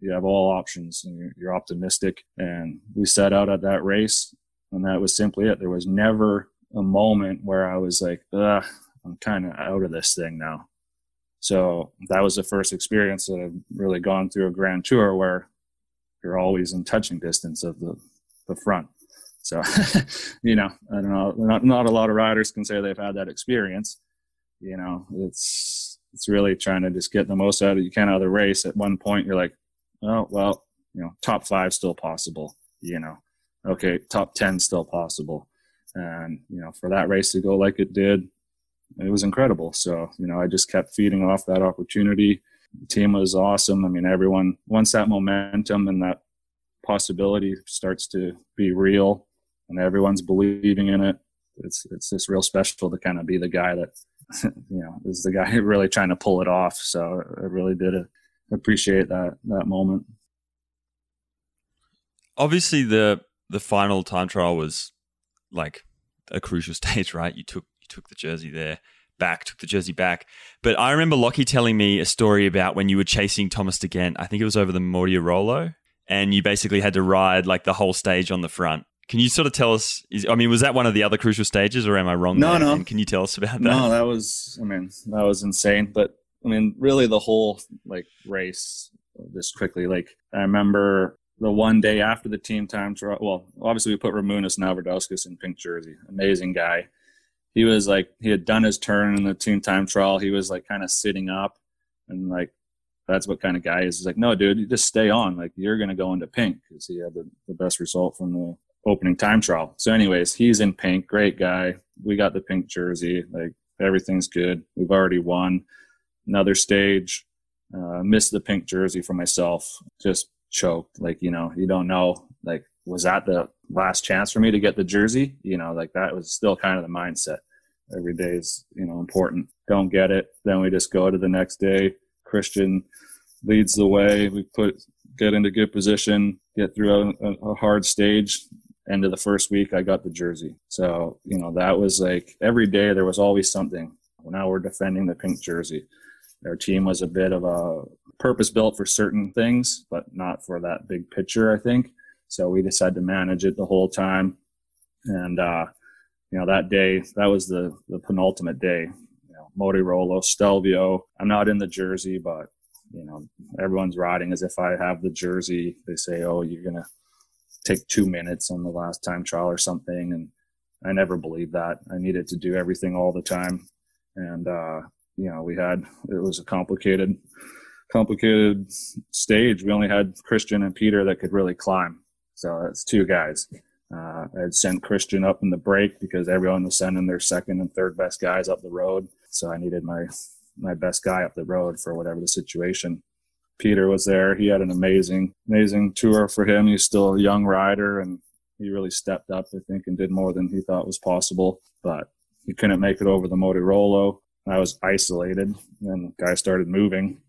you have all options and you're, you're optimistic. And we set out at that race and that was simply it. There was never a moment where I was like, ugh, I'm kind of out of this thing now. So that was the first experience that I've really gone through a grand tour where you're always in touching distance of the, the front. So, you know, I don't know, not, not a lot of riders can say they've had that experience. You know, it's, it's really trying to just get the most out of you can out of the race. At one point, you're like, oh, well, you know, top five still possible, you know, okay, top 10 still possible. And, you know, for that race to go like it did, it was incredible. So, you know, I just kept feeding off that opportunity. The team was awesome. I mean, everyone, once that momentum and that possibility starts to be real and everyone's believing in it, it's, it's just real special to kind of be the guy that, you know, is the guy really trying to pull it off. So I really did appreciate that, that moment. Obviously the, the final time trial was like a crucial stage, right? You took took the jersey there back, took the jersey back. But I remember Lockie telling me a story about when you were chasing Thomas De Gendt. I think it was over the Mortirolo, and you basically had to ride like the whole stage on the front. Can you sort of tell us? Is, I mean, was that one of the other crucial stages, or am I wrong? No, there? no. And can you tell us about that? No, that was. I mean, that was insane. But I mean, really, the whole like race just quickly. Like I remember the one day after the team time trial. Well, obviously we put Ramūnas Navardauskas in pink jersey. Amazing guy. He was like he had done his turn in the team time trial. He was like kind of sitting up, and like that's what kind of guy is. He's like, no, dude, you just stay on. Like you're gonna go into pink because he had the, the best result from the opening time trial. So, anyways, he's in pink. Great guy. We got the pink jersey. Like everything's good. We've already won. Another stage. Uh, missed the pink jersey for myself. Just choked. Like, you know, you don't know, like, was that the last chance for me to get the jersey? You know, like that was still kind of the mindset. Every day is, you know, important. Don't get it. Then we just go to the next day. Christian leads the way. We put, get into good position, get through a, a hard stage. End of the first week, I got the jersey. So, you know, that was like every day there was always something. Now we're defending the pink jersey. Our team was a bit of a purpose built for certain things, but not for that big picture, I think. So we decided to manage it the whole time. And, uh, you know, that day, that was the, the penultimate day. You know, Stelvio. I'm not in the jersey, but, you know, everyone's riding as if I have the jersey. They say, oh, you're going to take two minutes on the last time trial or something. And I never believed that. I needed to do everything all the time. And, uh, you know, we had, it was a complicated complicated stage. We only had Christian and Peter that could really climb. So that's two guys. Uh, I had sent Christian up in the break because everyone was sending their second and third best guys up the road. So I needed my my best guy up the road for whatever the situation. Peter was there. He had an amazing, amazing tour for him. He's still a young rider and he really stepped up, I think, and did more than he thought was possible. But he couldn't make it over the Mortirolo. I was isolated and the guy started moving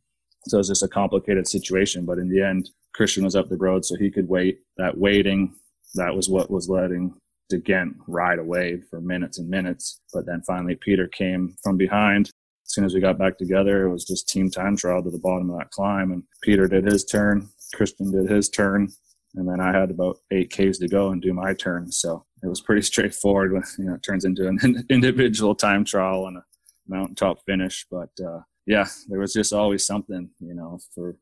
so it was just a complicated situation. But in the end, Christian was up the road, so he could wait. That waiting, that was what was letting De Gendt ride away for minutes and minutes. But then finally, Peter came from behind. As soon as we got back together, it was just team time trial to the bottom of that climb. And Peter did his turn, Christian did his turn, and then I had about eight Ks to go and do my turn. So it was pretty straightforward. When, you know, it turns into an individual time trial and a mountaintop finish. But uh, yeah, there was just always something, you know, for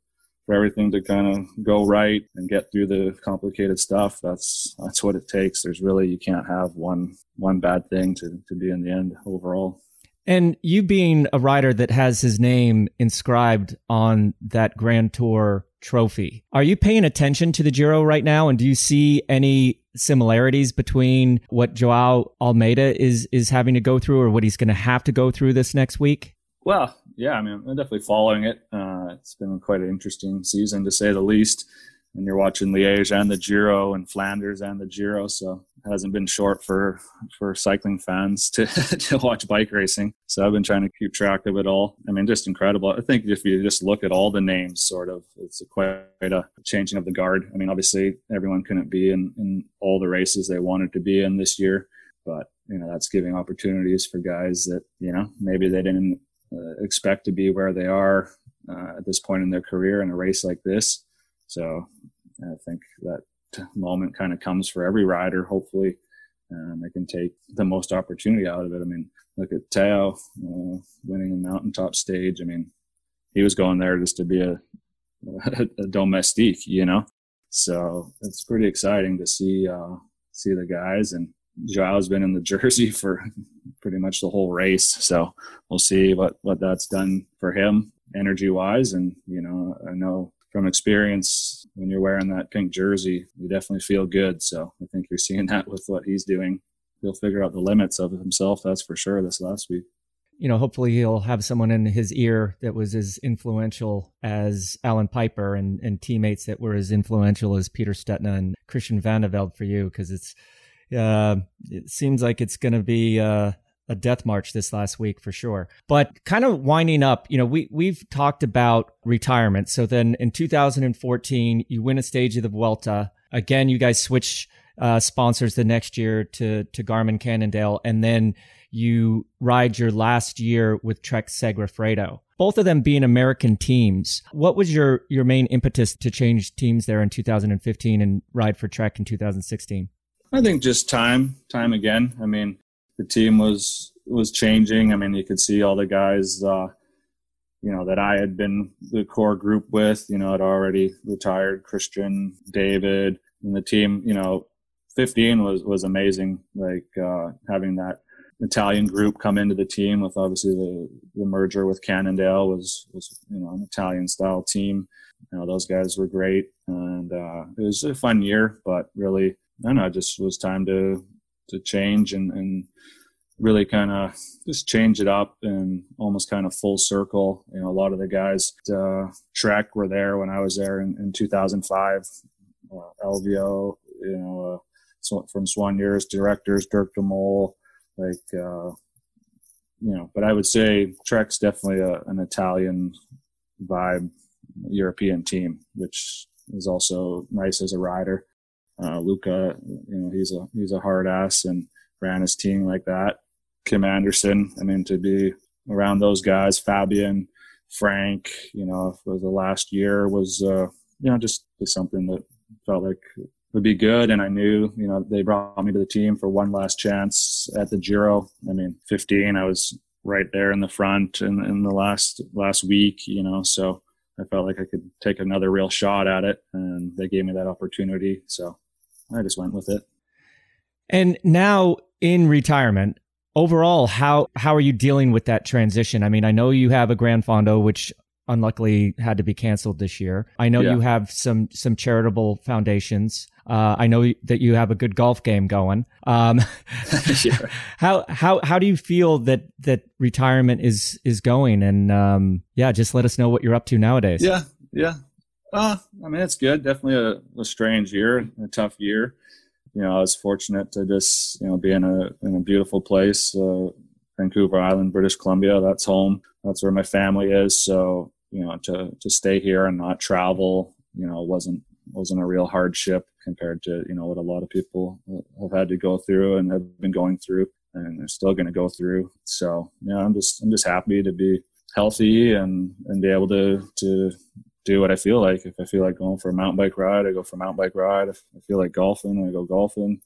for everything to kind of go right and get through the complicated stuff. That's that's what it takes. There's really you can't have one one bad thing to to be in the end overall. And you being a rider that has his name inscribed on that Grand Tour trophy, are you paying attention to the Giro right now? And do you see any similarities between what Joao Almeida is is having to go through, or what he's going to have to go through this next week? Well, yeah, I mean, I'm definitely following it. Uh, it's been quite an interesting season to say the least. And you're watching Liège and the Giro and Flanders and the Giro, so it hasn't been short for for cycling fans to to watch bike racing. So I've been trying to keep track of it all. I mean, just incredible. I think if you just look at all the names, sort of, it's a quite a changing of the guard. I mean, obviously everyone couldn't be in in all the races they wanted to be in this year, but you know that's giving opportunities for guys that you know maybe they didn't expect to be where they are uh, at this point in their career in a race like this. So I think that moment kind of comes for every rider. Hopefully, um, they can take the most opportunity out of it. I mean, look at Tao uh, winning the mountaintop stage. I mean, he was going there just to be a, a, a domestique, you know. So it's pretty exciting to see uh, see the guys and Joao's been in the jersey for pretty much the whole race. So we'll see what, what that's done for him energy wise. And, you know, I know from experience, when you're wearing that pink jersey, you definitely feel good. So I think you're seeing that with what he's doing. He'll figure out the limits of himself, that's for sure, this last week. You know, hopefully he'll have someone in his ear that was as influential as Alan Peiper and, and teammates that were as influential as Peter Stetina and Christian Vande Velde for you, because it's uh, it seems like it's going to be uh, a death march this last week for sure. But kind of winding up, you know, we we've talked about retirement. So then in 2014, you win a stage of the Vuelta. Again, you guys switch uh, sponsors the next year to to Garmin Cannondale, and then you ride your last year with Trek Segafredo. Both of them being American teams. What was your your main impetus to change teams there in 2015 and ride for Trek in 2016? I think just time, time again. I mean, the team was was changing. I mean, you could see all the guys, uh, you know, that I had been the core group with. You know, had already retired. Christian, David, and the team. You know, 15 was was amazing. Like uh, having that Italian group come into the team with obviously the, the merger with Cannondale was was you know an Italian style team. You know, those guys were great, and uh, it was a fun year. But really, I know, it just was time to to change and, and really kind of just change it up and almost kind of full circle. You know, a lot of the guys, uh, Trek were there when I was there in, in 2005. Uh, LVO, you know, uh, from Swan Years directors, Dirk De Mol, like, uh, you know, but I would say Trek's definitely a, an Italian vibe European team, which is also nice as a rider. Uh, Luca, you know, he's a he's a hard ass and ran his team like that. Kim Andersen, I mean, to be around those guys, Fabian, Frank, you know, for the last year was, uh, you know, just, just something that felt like would be good. And I knew, you know, they brought me to the team for one last chance at the Giro. I mean, 15, I was right there in the front in, in the last last week, you know, so I felt like I could take another real shot at it, and they gave me that opportunity. So I just went with it. And now in retirement, overall, how how are you dealing with that transition? I mean, I know you have a Gran Fondo, which unluckily had to be canceled this year. I know yeah. you have some some charitable foundations. Uh, I know that you have a good golf game going. Um, How how how do you feel that that retirement is is going? And um, yeah, just let us know what you're up to nowadays. Yeah, yeah. Uh, I mean, it's good. Definitely a, a strange year, a tough year. You know, I was fortunate to just you know be in a in a beautiful place, uh, Vancouver Island, British Columbia. That's home. That's where my family is. So you know, to to stay here and not travel, you know, wasn't wasn't a real hardship compared to you know what a lot of people have had to go through and have been going through, and they're still going to go through. So yeah, I'm just I'm just happy to be healthy and and be able to to do what I feel like. If I feel like going for a mountain bike ride, I go for a mountain bike ride. If I feel like golfing, I go golfing.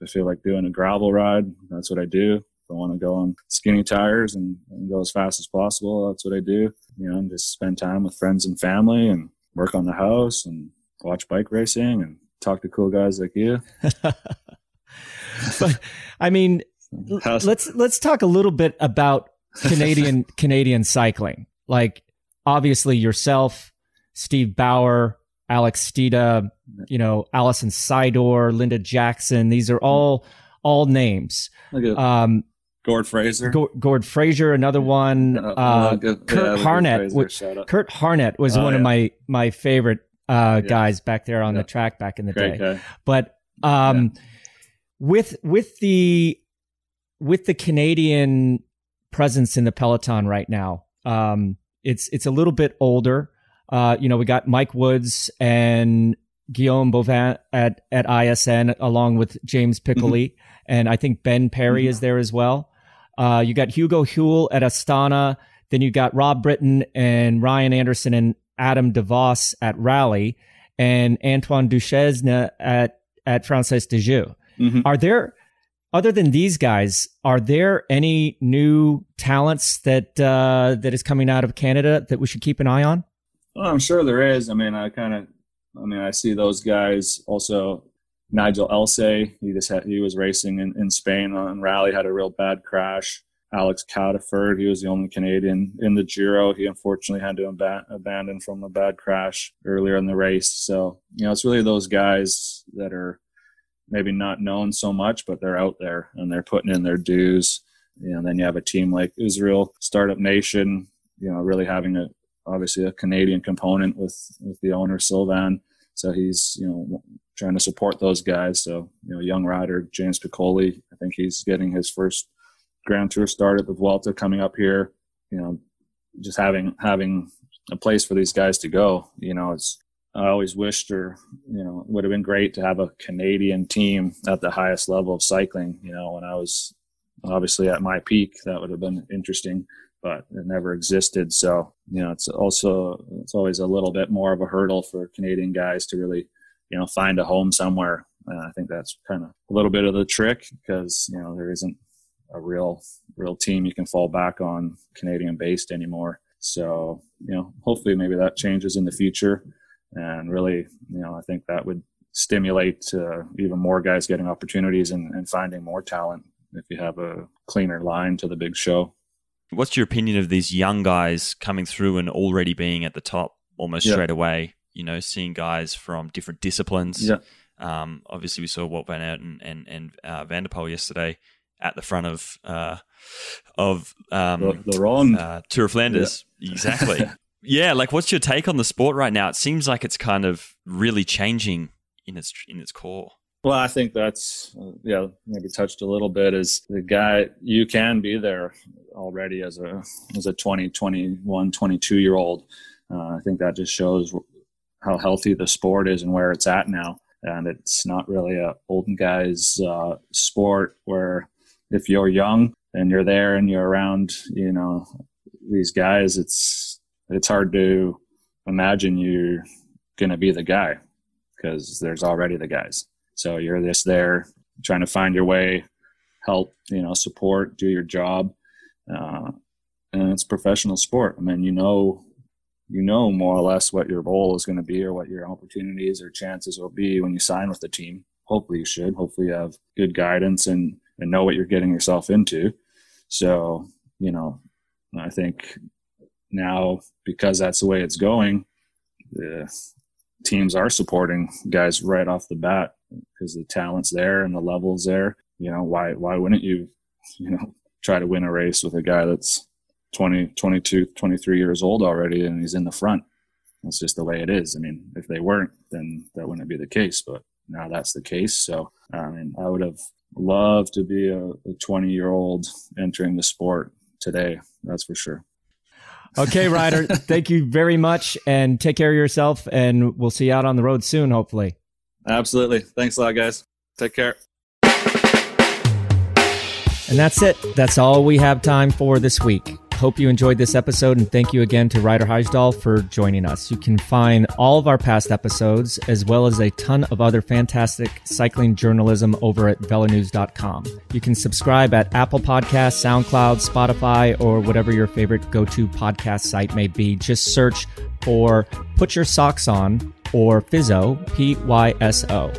If I feel like doing a gravel ride, that's what I do. If I want to go on skinny tires and, and go as fast as possible, that's what I do. You know, and just spend time with friends and family and work on the house and watch bike racing and talk to cool guys like you. but I mean, let's let's talk a little bit about Canadian Canadian cycling. Like obviously yourself, Steve Bauer, Alex Stieda, you know, Alison Sydor, Linda Jackson. These are all all names. Um, Gord Fraser. Gord Fraser, another one. Uh, uh, Curt yeah, Harnett. Fraser, Curt Harnett was oh, one yeah. of my my favorite uh, yeah. guys back there on the track back in the Great day. Guy. But um, with with the with the Canadian presence in the peloton right now, um, it's it's a little bit older. Uh, you know, we got Mike Woods and Guillaume Boivin at, at ISN along with James Piccoli. Mm-hmm. And I think Ben Perry mm-hmm. is there as well. Uh, you got Hugo Houle at Astana. Then you got Rob Britton and Ryan Anderson and Adam DeVos at Rally and Antoine Duchesne at, at Française des Jeux. Mm-hmm. Are there, other than these guys, are there any new talents that, uh, that is coming out of Canada that we should keep an eye on? Well, I'm sure there is. I mean, I kind of, I mean, I see those guys also. Nigel Ellsay, he just had, he was racing in, in Spain on rally, had a real bad crash. Alex Cataford. He was the only Canadian in the Giro. He unfortunately had to ab- abandon from a bad crash earlier in the race. So, you know, it's really those guys that are maybe not known so much, but they're out there and they're putting in their dues. You know, then you have a team like Israel Startup Nation, you know, really having a obviously a Canadian component with with the owner Sylvan. So he's you know trying to support those guys. So you know, young rider James Piccoli, I think he's getting his first Grand Tour start at the Vuelta coming up here. You know, just having having a place for these guys to go. You know, it's I always wished, or you know, would have been great to have a Canadian team at the highest level of cycling. You know, when I was obviously at my peak, that would have been interesting, but it never existed. So you know, it's also it's always a little bit more of a hurdle for Canadian guys to really you know find a home somewhere. And I think that's kind of a little bit of the trick because you know there isn't a real real team you can fall back on Canadian based anymore. So you know, hopefully maybe that changes in the future, and really you know I think that would stimulate uh, even more guys getting opportunities and, and finding more talent if you have a cleaner line to the big show. What's your opinion of these young guys coming through and already being at the top almost yeah. straight away? You know, seeing guys from different disciplines. Yeah. Um, obviously, we saw Wout van Aert and and, and uh, Van der Poel yesterday at the front of uh, of um, Ron. Uh, Tour of Flanders. Yeah. Exactly. yeah, like what's your take on the sport right now? It seems like it's kind of really changing in its in its core. Well, I think that's uh, yeah, maybe touched a little bit is the guy you can be there already as a as a 20, 21, 22 year old. Uh, I think that just shows how healthy the sport is and where it's at now. And it's not really a olden guys uh, sport where if you're young and you're there and you're around, you know, these guys, it's it's hard to imagine you're going to be the guy because there's already the guys. So you're just there trying to find your way, help, you know, support, do your job. Uh, and it's professional sport. I mean, you know, you know more or less what your role is going to be or what your opportunities or chances will be when you sign with the team. Hopefully you should. Hopefully you have good guidance and, and know what you're getting yourself into. So, you know, I think now because that's the way it's going, the teams are supporting guys right off the bat because the talent's there and the level's there. You know, why why wouldn't you, you know, try to win a race with a guy that's 20, 22, 23 years old already and he's in the front? That's just the way it is. I mean, if they weren't, then that wouldn't be the case. But now that's the case. So, I mean, I would have loved to be a 20 year old entering the sport today. That's for sure. Okay, Ryder, thank you very much and take care of yourself. And we'll see you out on the road soon, hopefully. Absolutely. Thanks a lot, guys. Take care. And that's it. That's all we have time for this week. Hope you enjoyed this episode and thank you again to Ryder Hesjedal for joining us. You can find all of our past episodes as well as a ton of other fantastic cycling journalism over at velonews.com. You can subscribe at Apple Podcasts, SoundCloud, Spotify, or whatever your favorite go-to podcast site may be. Just search for Put Your Socks On or Pyso, P Y S O.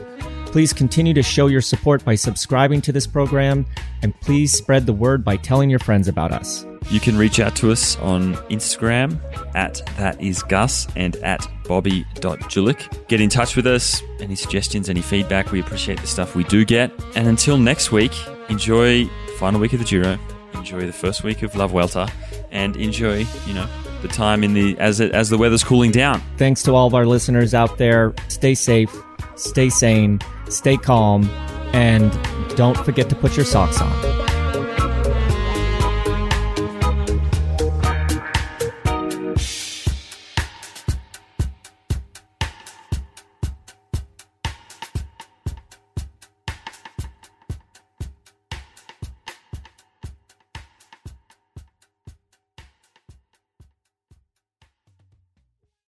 Please continue to show your support by subscribing to this program, and please spread the word by telling your friends about us. You can reach out to us on Instagram at that is Gus and at bobby.julich. Get in touch with us. Any suggestions, any feedback, we appreciate the stuff we do get. And until next week, enjoy final week of the Giro, enjoy the first week of La Vuelta, and enjoy, you know, the time in the as it as the weather's cooling down. Thanks to all of our listeners out there. Stay safe, stay sane, stay calm, and don't forget to put your socks on.